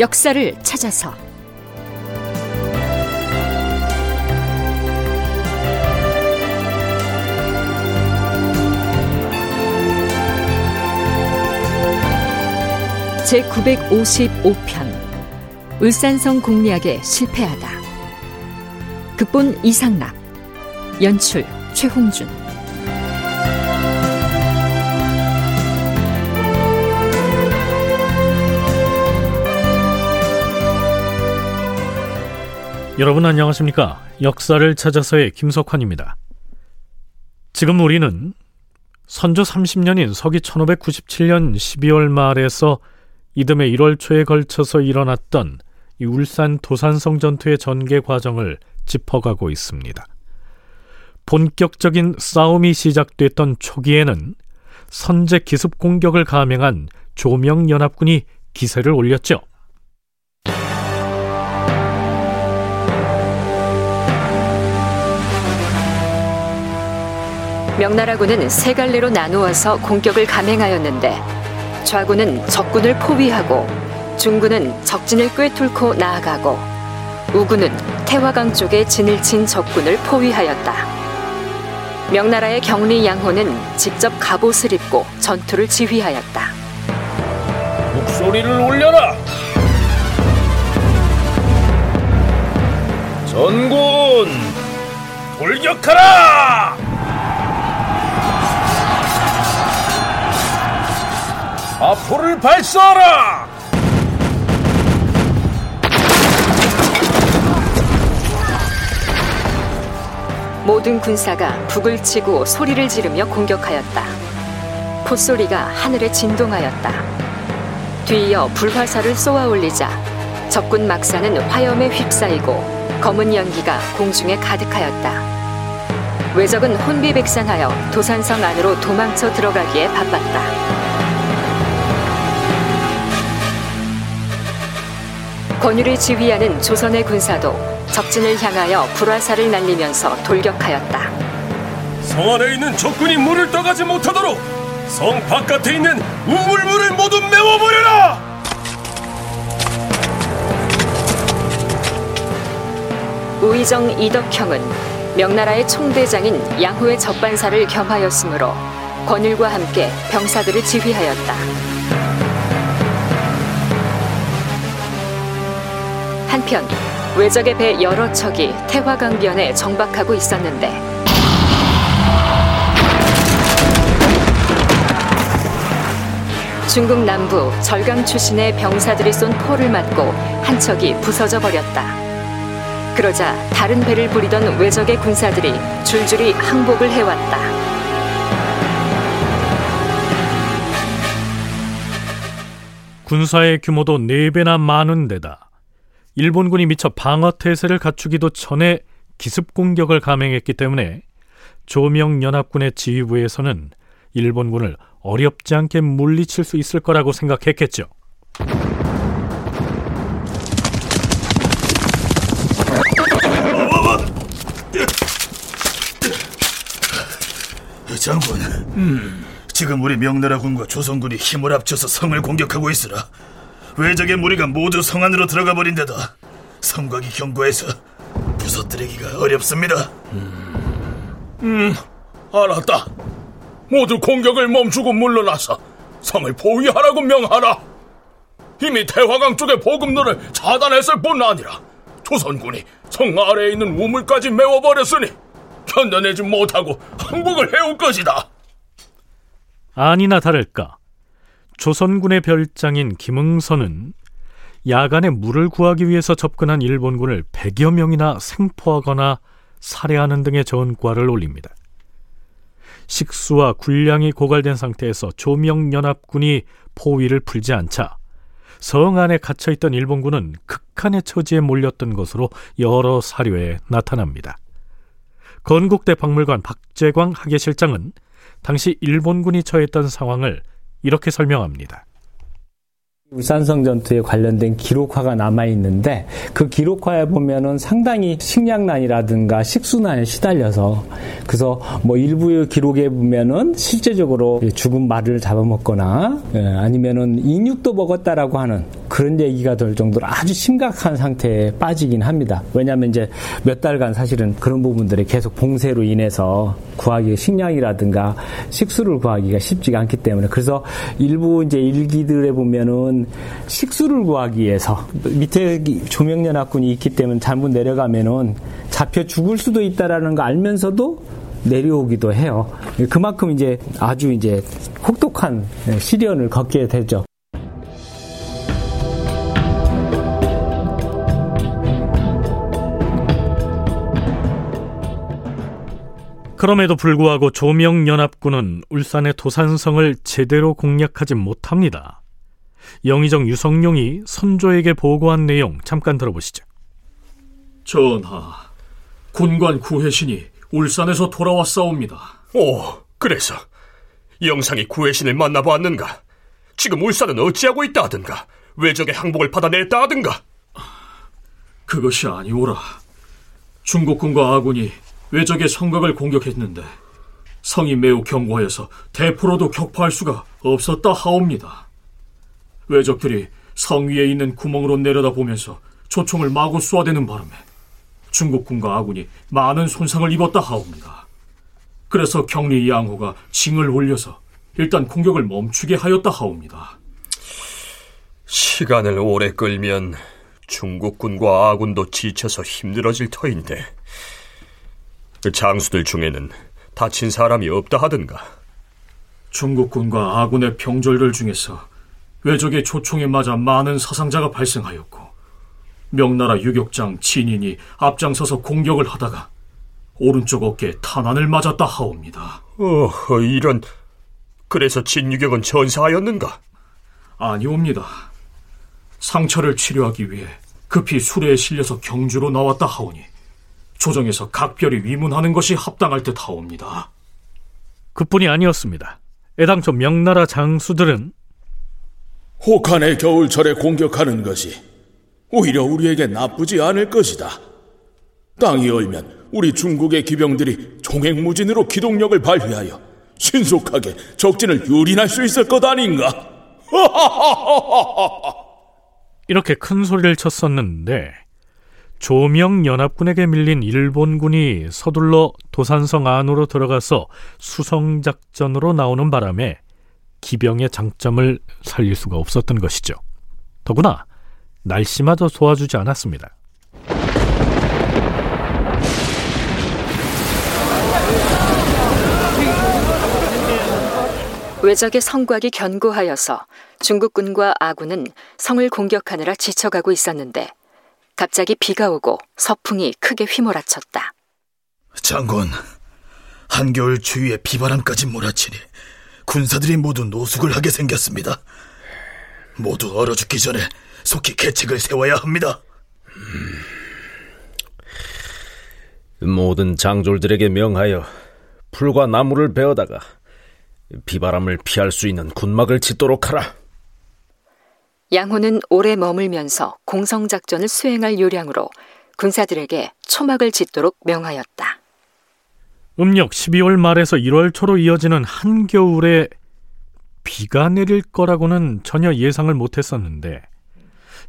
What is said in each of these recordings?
역사를 찾아서. 제 955편 울산성 공략에 실패하다. 극본 이상락 연출 최홍준 여러분 안녕하십니까? 역사를 찾아서의 김석환입니다. 지금 우리는 선조 30년인 서기 1597년 12월 말에서 이듬해 1월 초에 걸쳐서 일어났던 이 울산 도산성 전투의 전개 과정을 짚어가고 있습니다. 본격적인 싸움이 시작됐던 초기에는 선제 기습 공격을 감행한 조명연합군이 기세를 올렸죠. 명나라군은 세 갈래로 나누어서 공격을 감행하였는데 좌군은 적군을 포위하고 중군은 적진을 꿰뚫고 나아가고 우군은 태화강 쪽에 진을 친 적군을 포위하였다. 명나라의 경리 양호는 직접 갑옷을 입고 전투를 지휘하였다. 목소리를 올려라! 전군 돌격하라! 앞포를 발사하라! 모든 군사가 북을 치고 소리를 지르며 공격하였다. 포소리가 하늘에 진동하였다. 뒤이어 불화살을 쏘아 올리자 적군 막사는 화염에 휩싸이고 검은 연기가 공중에 가득하였다. 외적은 혼비백산하여 도산성 안으로 도망쳐 들어가기에 바빴다. 권유를 지휘하는 조선의 군사도 적진을 향하여 불화살을 날리면서 돌격하였다. 성 안에 있는 적군이 물을 떠가지 못하도록 성 바깥에 있는 우물물을 모두 메워버려라! 우의정 이덕형은 명나라의 총대장인 양호의 적반사를 겸하였으므로 권율과 함께 병사들을 지휘하였다. 한편 외적의 배 여러 척이 태화강변에 정박하고 있었는데 중국 남부 절강 출신의 병사들이 쏜 포를 맞고 한 척이 부서져 버렸다. 그러자 다른 배를 부리던 외적의 군사들이 줄줄이 항복을 해왔다. 군사의 규모도 4배나 많은 데다 일본군이 미처 방어 태세를 갖추기도 전에 기습 공격을 감행했기 때문에 조명 연합군의 지휘부에서는 일본군을 어렵지 않게 물리칠 수 있을 거라고 생각했겠죠. 장군, 음. 지금 우리 명나라 군과 조선군이 힘을 합쳐서 성을 공격하고 있으라 외적의 무리가 모두 성 안으로 들어가 버린 데다 성곽이 견고해서 부서뜨리기가 어렵습니다. 음, 음, 알았다. 모두 공격을 멈추고 물러나서 성을 포위하라고 명하라. 이미 태화강 쪽의 보급로를 차단했을 뿐 아니라 조선군이 성 아래에 있는 우물까지 메워버렸으니 견뎌내지 못하고 항복을 해올 것이다. 아니나 다를까 조선군의 별장인 김응선은 야간에 물을 구하기 위해서 접근한 일본군을 100여 명이나 생포하거나 살해하는 등의 전과를 올립니다. 식수와 군량이 고갈된 상태에서 조명연합군이 포위를 풀지 않자 성 안에 갇혀있던 일본군은 극한의 처지에 몰렸던 것으로 여러 사료에 나타납니다. 건국대 박물관 박재광 학예실장은 당시 일본군이 처했던 상황을 이렇게 설명합니다. 울산성 전투에 관련된 기록화가 남아 있는데 그 기록화에 보면은 상당히 식량난이라든가 식수난에 시달려서 그래서 뭐 일부의 기록에 보면은 실제적으로 죽은 말을 잡아먹거나 예, 아니면은 인육도 먹었다라고 하는 그런 얘기가 될 정도로 아주 심각한 상태에 빠지긴 합니다. 왜냐하면 이제 몇 달간 사실은 그런 부분들이 계속 봉쇄로 인해서 구하기 식량이라든가 식수를 구하기가 쉽지가 않기 때문에 그래서 일부 이제 일기들에 보면은 식수를 구하기 위해서 밑에 조명연합군이 있기 때문에 잘못 내려가면은 잡혀 죽을 수도 있다라는 거 알면서도 내려오기도 해요. 그만큼 이제 아주 이제 혹독한 시련을 겪게 되죠. 그럼에도 불구하고 조명연합군은 울산의 도산성을 제대로 공략하지 못합니다. 영의정 유성룡이 선조에게 보고한 내용 잠깐 들어보시죠. 전하, 군관 구혜신이 울산에서 돌아왔사옵니다. 오, 그래서 영상이 구혜신을 만나보았는가? 지금 울산은 어찌하고 있다 하든가? 왜적의 항복을 받아냈다 하든가? 그것이 아니오라. 중국군과 아군이 왜적의 성곽을 공격했는데 성이 매우 견고하여서 대포로도 격파할 수가 없었다 하옵니다. 왜적들이 성 위에 있는 구멍으로 내려다보면서 조총을 마구 쏘아대는 바람에 중국군과 아군이 많은 손상을 입었다 하옵니다. 그래서 경리 양호가 징을 올려서 일단 공격을 멈추게 하였다 하옵니다. 시간을 오래 끌면 중국군과 아군도 지쳐서 힘들어질 터인데 그 장수들 중에는 다친 사람이 없다 하던가. 중국군과 아군의 병졸들 중에서 외적의 초총에 맞아 많은 사상자가 발생하였고 명나라 유격장 진인이 앞장서서 공격을 하다가 오른쪽 어깨에 탄환을 맞았다 하옵니다. 어, 이런 그래서 진유격은 전사하였는가? 아니옵니다. 상처를 치료하기 위해 급히 수레에 실려서 경주로 나왔다 하오니 조정에서 각별히 위문하는 것이 합당할 듯 하옵니다. 그뿐이 아니었습니다. 애당초 명나라 장수들은 혹한의 겨울철에 공격하는 것이 오히려 우리에게 나쁘지 않을 것이다. 땅이 얼면 우리 중국의 기병들이 종횡무진으로 기동력을 발휘하여 신속하게 적진을 유린할 수 있을 것 아닌가? 이렇게 큰 소리를 쳤었는데 조명 연합군에게 밀린 일본군이 서둘러 도산성 안으로 들어가서 수성작전으로 나오는 바람에 기병의 장점을 살릴 수가 없었던 것이죠. 더구나 날씨마저 도와주지 않았습니다. 외적의 성곽이 견고하여서 중국군과 아군은 성을 공격하느라 지쳐가고 있었는데 갑자기 비가 오고 서풍이 크게 휘몰아쳤다. 장군, 한겨울 추위에 비바람까지 몰아치니 군사들이 모두 노숙을 하게 생겼습니다. 모두 얼어 죽기 전에 속히 계책을 세워야 합니다. 모든 장졸들에게 명하여 풀과 나무를 베어다가 비바람을 피할 수 있는 군막을 짓도록 하라. 양호는 오래 머물면서 공성작전을 수행할 요량으로 군사들에게 초막을 짓도록 명하였다. 음력 12월 말에서 1월 초로 이어지는 한겨울에 비가 내릴 거라고는 전혀 예상을 못했었는데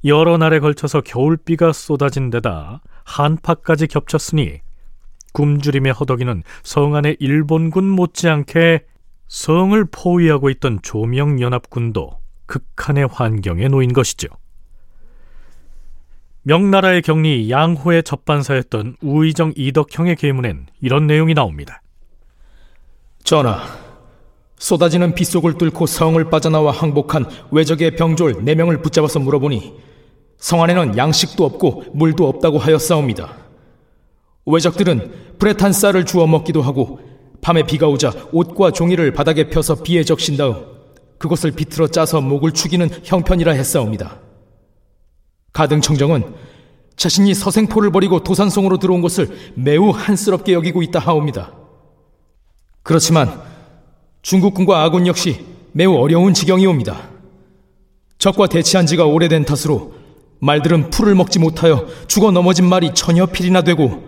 여러 날에 걸쳐서 겨울비가 쏟아진 데다 한파까지 겹쳤으니 굶주림에 허덕이는 성 안의 일본군 못지않게 성을 포위하고 있던 조명연합군도 극한의 환경에 놓인 것이죠. 명나라의 경리 양호의 접반사였던 우의정 이덕형의 계문엔 이런 내용이 나옵니다. 전하, 쏟아지는 빗속을 뚫고 성을 빠져나와 항복한 외적의 병졸 4명을 붙잡아서 물어보니 성 안에는 양식도 없고 물도 없다고 하였사옵니다. 외적들은 불에 탄 쌀을 주워 먹기도 하고 밤에 비가 오자 옷과 종이를 바닥에 펴서 비에 적신 다음 그것을 비틀어 짜서 목을 축이는 형편이라 했사옵니다. 가등청정은 자신이 서생포를 버리고 도산성으로 들어온 것을 매우 한스럽게 여기고 있다 하옵니다. 그렇지만 중국군과 아군 역시 매우 어려운 지경이옵니다. 적과 대치한 지가 오래된 탓으로 말들은 풀을 먹지 못하여 죽어 넘어진 말이 천여 필이나 되고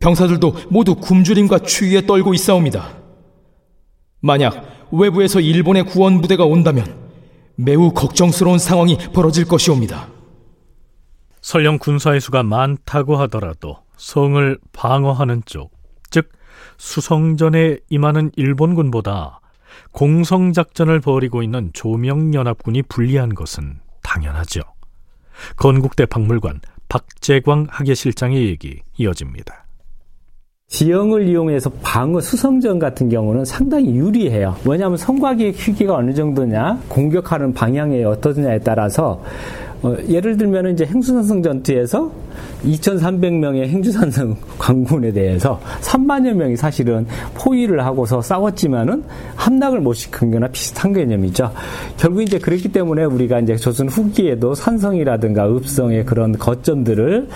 병사들도 모두 굶주림과 추위에 떨고 있사옵니다. 만약 외부에서 일본의 구원 부대가 온다면 매우 걱정스러운 상황이 벌어질 것이옵니다. 설령 군사의 수가 많다고 하더라도 성을 방어하는 쪽, 즉 수성전에 임하는 일본군보다 공성작전을 벌이고 있는 조명연합군이 불리한 것은 당연하죠. 건국대 박물관 박재광 학예실장의 얘기 이어집니다. 지형을 이용해서 방어 수성전 같은 경우는 상당히 유리해요. 왜냐하면 성곽의 크기가 어느 정도냐, 공격하는 방향이 어떠냐에 따라서 어, 예를 들면 이제 행수산성 전투에서 2,300명의 행주산성 관군에 대해서 3만여 명이 사실은 포위를 하고서 싸웠지만은 함락을 못 시킨 거나 비슷한 개념이죠. 결국 이제 그렇기 때문에 우리가 이제 조선 후기에도 산성이라든가 읍성의 그런 거점들을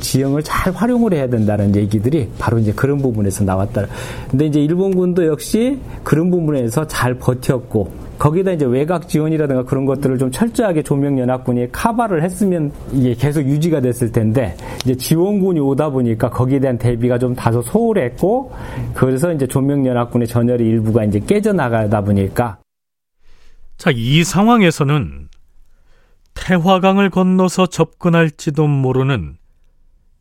지형을 잘 활용을 해야 된다는 얘기들이 바로 이제 그런 부분에서 나왔다. 근데 이제 일본군도 역시 그런 부분에서 잘 버텼고 거기다 이제 외곽 지원이라든가 그런 것들을 좀 철저하게 조명연합군이 카바를 했으면 이게 계속 유지가 됐을 텐데 이제 지원군이 오다 보니까 거기에 대한 대비가 좀 다소 소홀했고 그래서 이제 조명연합군의 전열의 일부가 이제 깨져나가다 보니까 자, 이 상황에서는 태화강을 건너서 접근할지도 모르는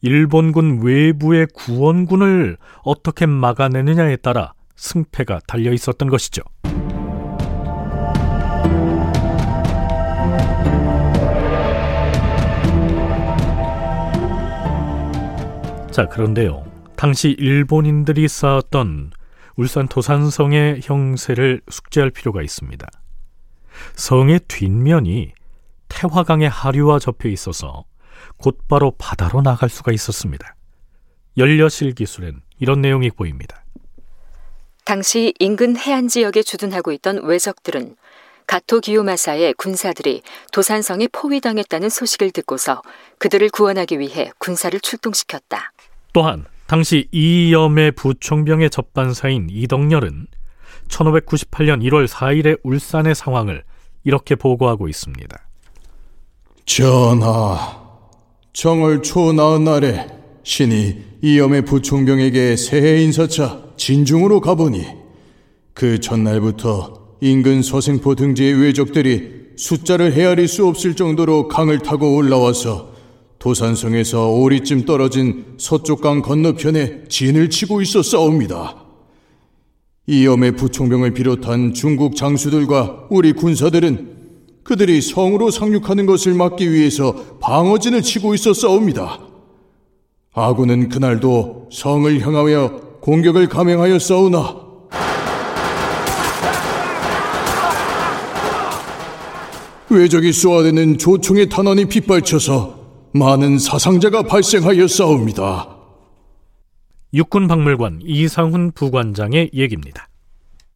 일본군 외부의 구원군을 어떻게 막아내느냐에 따라 승패가 달려 있었던 것이죠. 자, 그런데요. 당시 일본인들이 쌓았던 울산 도산성의 형세를 숙지할 필요가 있습니다. 성의 뒷면이 태화강의 하류와 접혀 있어서 곧바로 바다로 나갈 수가 있었습니다. 연려실 기술엔 이런 내용이 보입니다. 당시 인근 해안 지역에 주둔하고 있던 외적들은 가토 기요마사의 군사들이 도산성에 포위당했다는 소식을 듣고서 그들을 구원하기 위해 군사를 출동시켰다. 또한 당시 이염의 부총병의 접반사인 이덕열은 1598년 1월 4일의 울산의 상황을 이렇게 보고하고 있습니다. 전하, 정월 초 나은 날에 신이 이염의 부총병에게 새해 인사차 진중으로 가보니 그 전날부터 인근 서생포 등지의 외적들이 숫자를 헤아릴 수 없을 정도로 강을 타고 올라와서 도산성에서 오리쯤 떨어진 서쪽강 건너편에 진을 치고 있어 싸웁니다. 이염의 부총병을 비롯한 중국 장수들과 우리 군사들은 그들이 성으로 상륙하는 것을 막기 위해서 방어진을 치고 있어 싸웁니다. 아군은 그날도 성을 향하여 공격을 감행하여 싸우나 외적이 쏘아대는 조총의 탄환이 빗발쳐서 많은 사상자가 발생하여 싸웁니다. 육군 박물관 이상훈 부관장의 얘기입니다.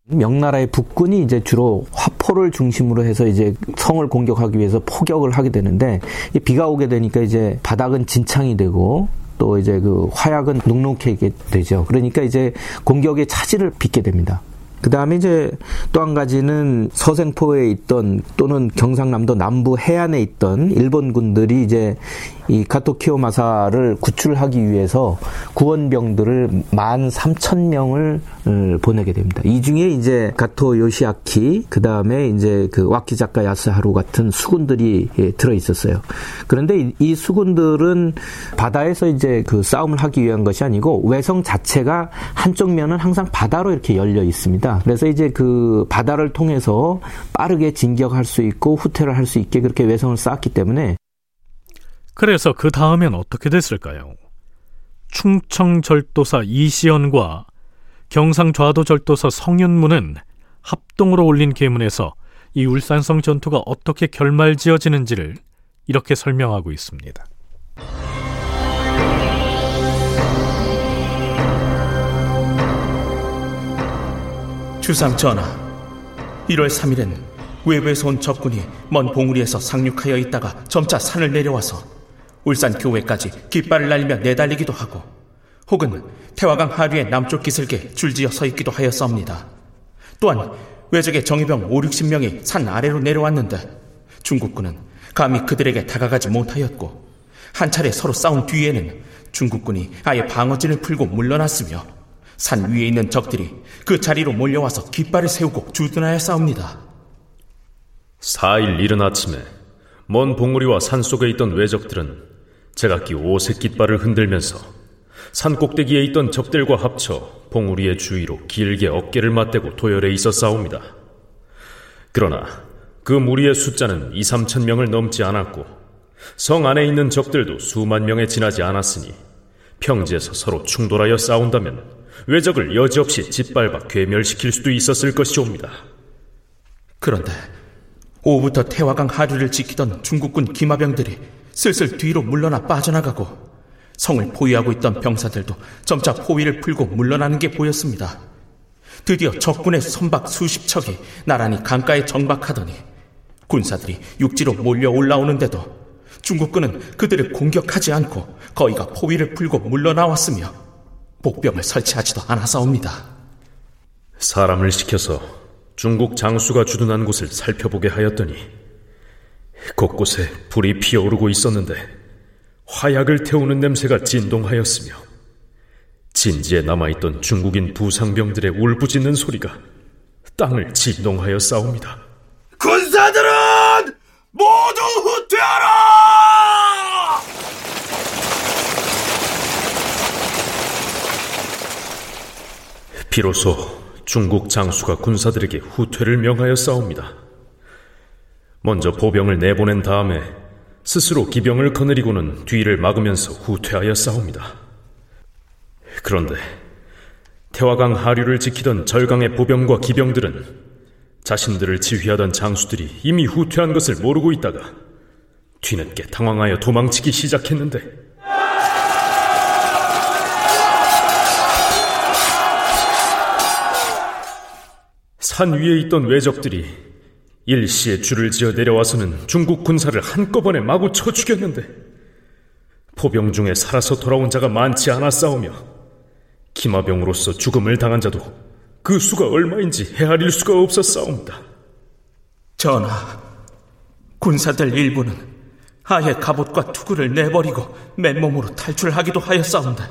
명나라의 북군이 이제 주로 화포를 중심으로 해서 이제 성을 공격하기 위해서 포격을 하게 되는데 비가 오게 되니까 이제 바닥은 진창이 되고 또 이제 그 화약은 눅눅하게 되죠. 그러니까 이제 공격의 차질을 빚게 됩니다. 그 다음에 이제 또 한 가지는 서생포에 있던 또는 경상남도 남부 해안에 있던 일본군들이 이제 이 카토키오마사를 구출하기 위해서 구원병들을 만 삼천 명을 어, 보내게 됩니다. 이 중에 이제 가토 요시아키, 그 다음에 이제 그 와키자카 야스하루 같은 수군들이 예, 들어 있었어요. 그런데 이 수군들은 바다에서 이제 그 싸움을 하기 위한 것이 아니고 외성 자체가 한쪽 면은 항상 바다로 이렇게 열려 있습니다. 그래서 이제 그 바다를 통해서 빠르게 진격할 수 있고 후퇴를 할 수 있게 그렇게 외성을 쌓았기 때문에 그래서 그 다음엔 어떻게 됐을까요? 충청절도사 이시연과 경상좌도절도사 성윤무는 합동으로 올린 계문에서 이 울산성 전투가 어떻게 결말지어지는지를 이렇게 설명하고 있습니다. 주상 전하, 1월 3일엔 외부에서 온 적군이 먼 봉우리에서 상륙하여 있다가 점차 산을 내려와서 울산 교회까지 깃발을 날리며 내달리기도 하고 혹은 태화강 하류의 남쪽 기슭에 줄지어 서 있기도 하였사옵니다. 또한 외적의 정예병 5, 60명이 산 아래로 내려왔는데 중국군은 감히 그들에게 다가가지 못하였고 한 차례 서로 싸운 뒤에는 중국군이 아예 방어진을 풀고 물러났으며 산 위에 있는 적들이 그 자리로 몰려와서 깃발을 세우고 주둔하여 싸웁니다. 4일 이른 아침에 먼 봉우리와 산 속에 있던 외적들은 제각기 오색 깃발을 흔들면서 산 꼭대기에 있던 적들과 합쳐 봉우리의 주위로 길게 어깨를 맞대고 도열해 있어 싸웁니다. 그러나 그 무리의 숫자는 2, 3천 명을 넘지 않았고 성 안에 있는 적들도 수만 명에 지나지 않았으니 평지에서 서로 충돌하여 싸운다면 외적을 여지없이 짓밟아 괴멸시킬 수도 있었을 것이옵니다. 그런데 오후부터 태화강 하류를 지키던 중국군 기마병들이 슬슬 뒤로 물러나 빠져나가고 성을 포위하고 있던 병사들도 점차 포위를 풀고 물러나는 게 보였습니다. 드디어 적군의 선박 수십 척이 나란히 강가에 정박하더니 군사들이 육지로 몰려 올라오는데도 중국군은 그들을 공격하지 않고 거의가 포위를 풀고 물러나왔으며 복병을 설치하지도 않아서옵니다. 사람을 시켜서 중국 장수가 주둔한 곳을 살펴보게 하였더니 곳곳에 불이 피어오르고 있었는데 화약을 태우는 냄새가 진동하였으며 진지에 남아있던 중국인 부상병들의 울부짖는 소리가 땅을 진동하여 싸웁니다. 군사들은 모두 후퇴하라! 비로소 중국 장수가 군사들에게 후퇴를 명하여 싸웁니다. 먼저 보병을 내보낸 다음에 스스로 기병을 거느리고는 뒤를 막으면서 후퇴하여 싸웁니다. 그런데 태화강 하류를 지키던 절강의 보병과 기병들은 자신들을 지휘하던 장수들이 이미 후퇴한 것을 모르고 있다가 뒤늦게 당황하여 도망치기 시작했는데 산 위에 있던 외적들이 일시에 줄을 지어 내려와서는 중국 군사를 한꺼번에 마구 쳐 죽였는데 포병 중에 살아서 돌아온 자가 많지 않아 싸우며 기마병으로서 죽음을 당한 자도 그 수가 얼마인지 헤아릴 수가 없어 싸웁니다. 전하, 군사들 일부는 아예 갑옷과 투구를 내버리고 맨몸으로 탈출하기도 하였사온다.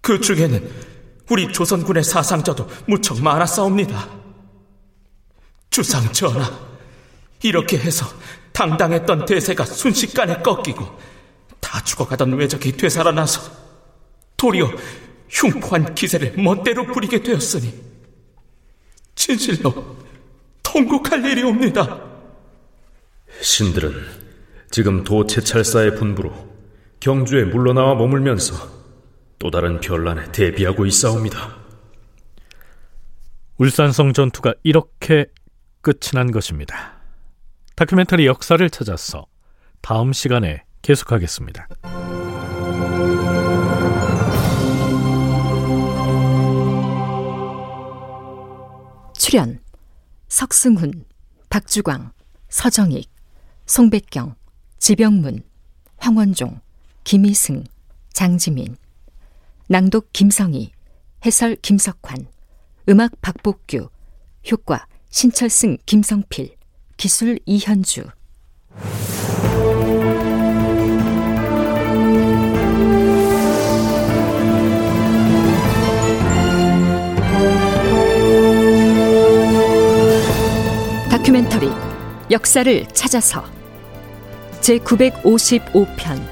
그 중에는 우리 조선군의 사상자도 무척 많았사옵니다. 주상 전하, 이렇게 해서 당당했던 대세가 순식간에 꺾이고 다 죽어가던 외적이 되살아나서 도리어 흉포한 기세를 멋대로 부리게 되었으니 진실로 통곡할 일이 옵니다. 신들은 지금 도채찰사의 분부로 경주에 물러나와 머물면서 또 다른 변란에 대비하고 있사옵니다. 울산성 전투가 이렇게 끝이 난 것입니다. 다큐멘터리 역사를 찾아서 다음 시간에 계속하겠습니다. 출연 석승훈, 박주광, 서정익, 송백경, 지병문, 황원종, 김희승, 장지민 낭독 김성희, 해설 김석환, 음악 박복규, 효과 신철승 김성필, 기술 이현주. 다큐멘터리 역사를 찾아서 제 955편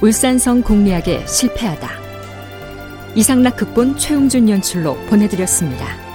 울산성 공리학에 실패하다 이상락 극본 최용준 연출로 보내드렸습니다.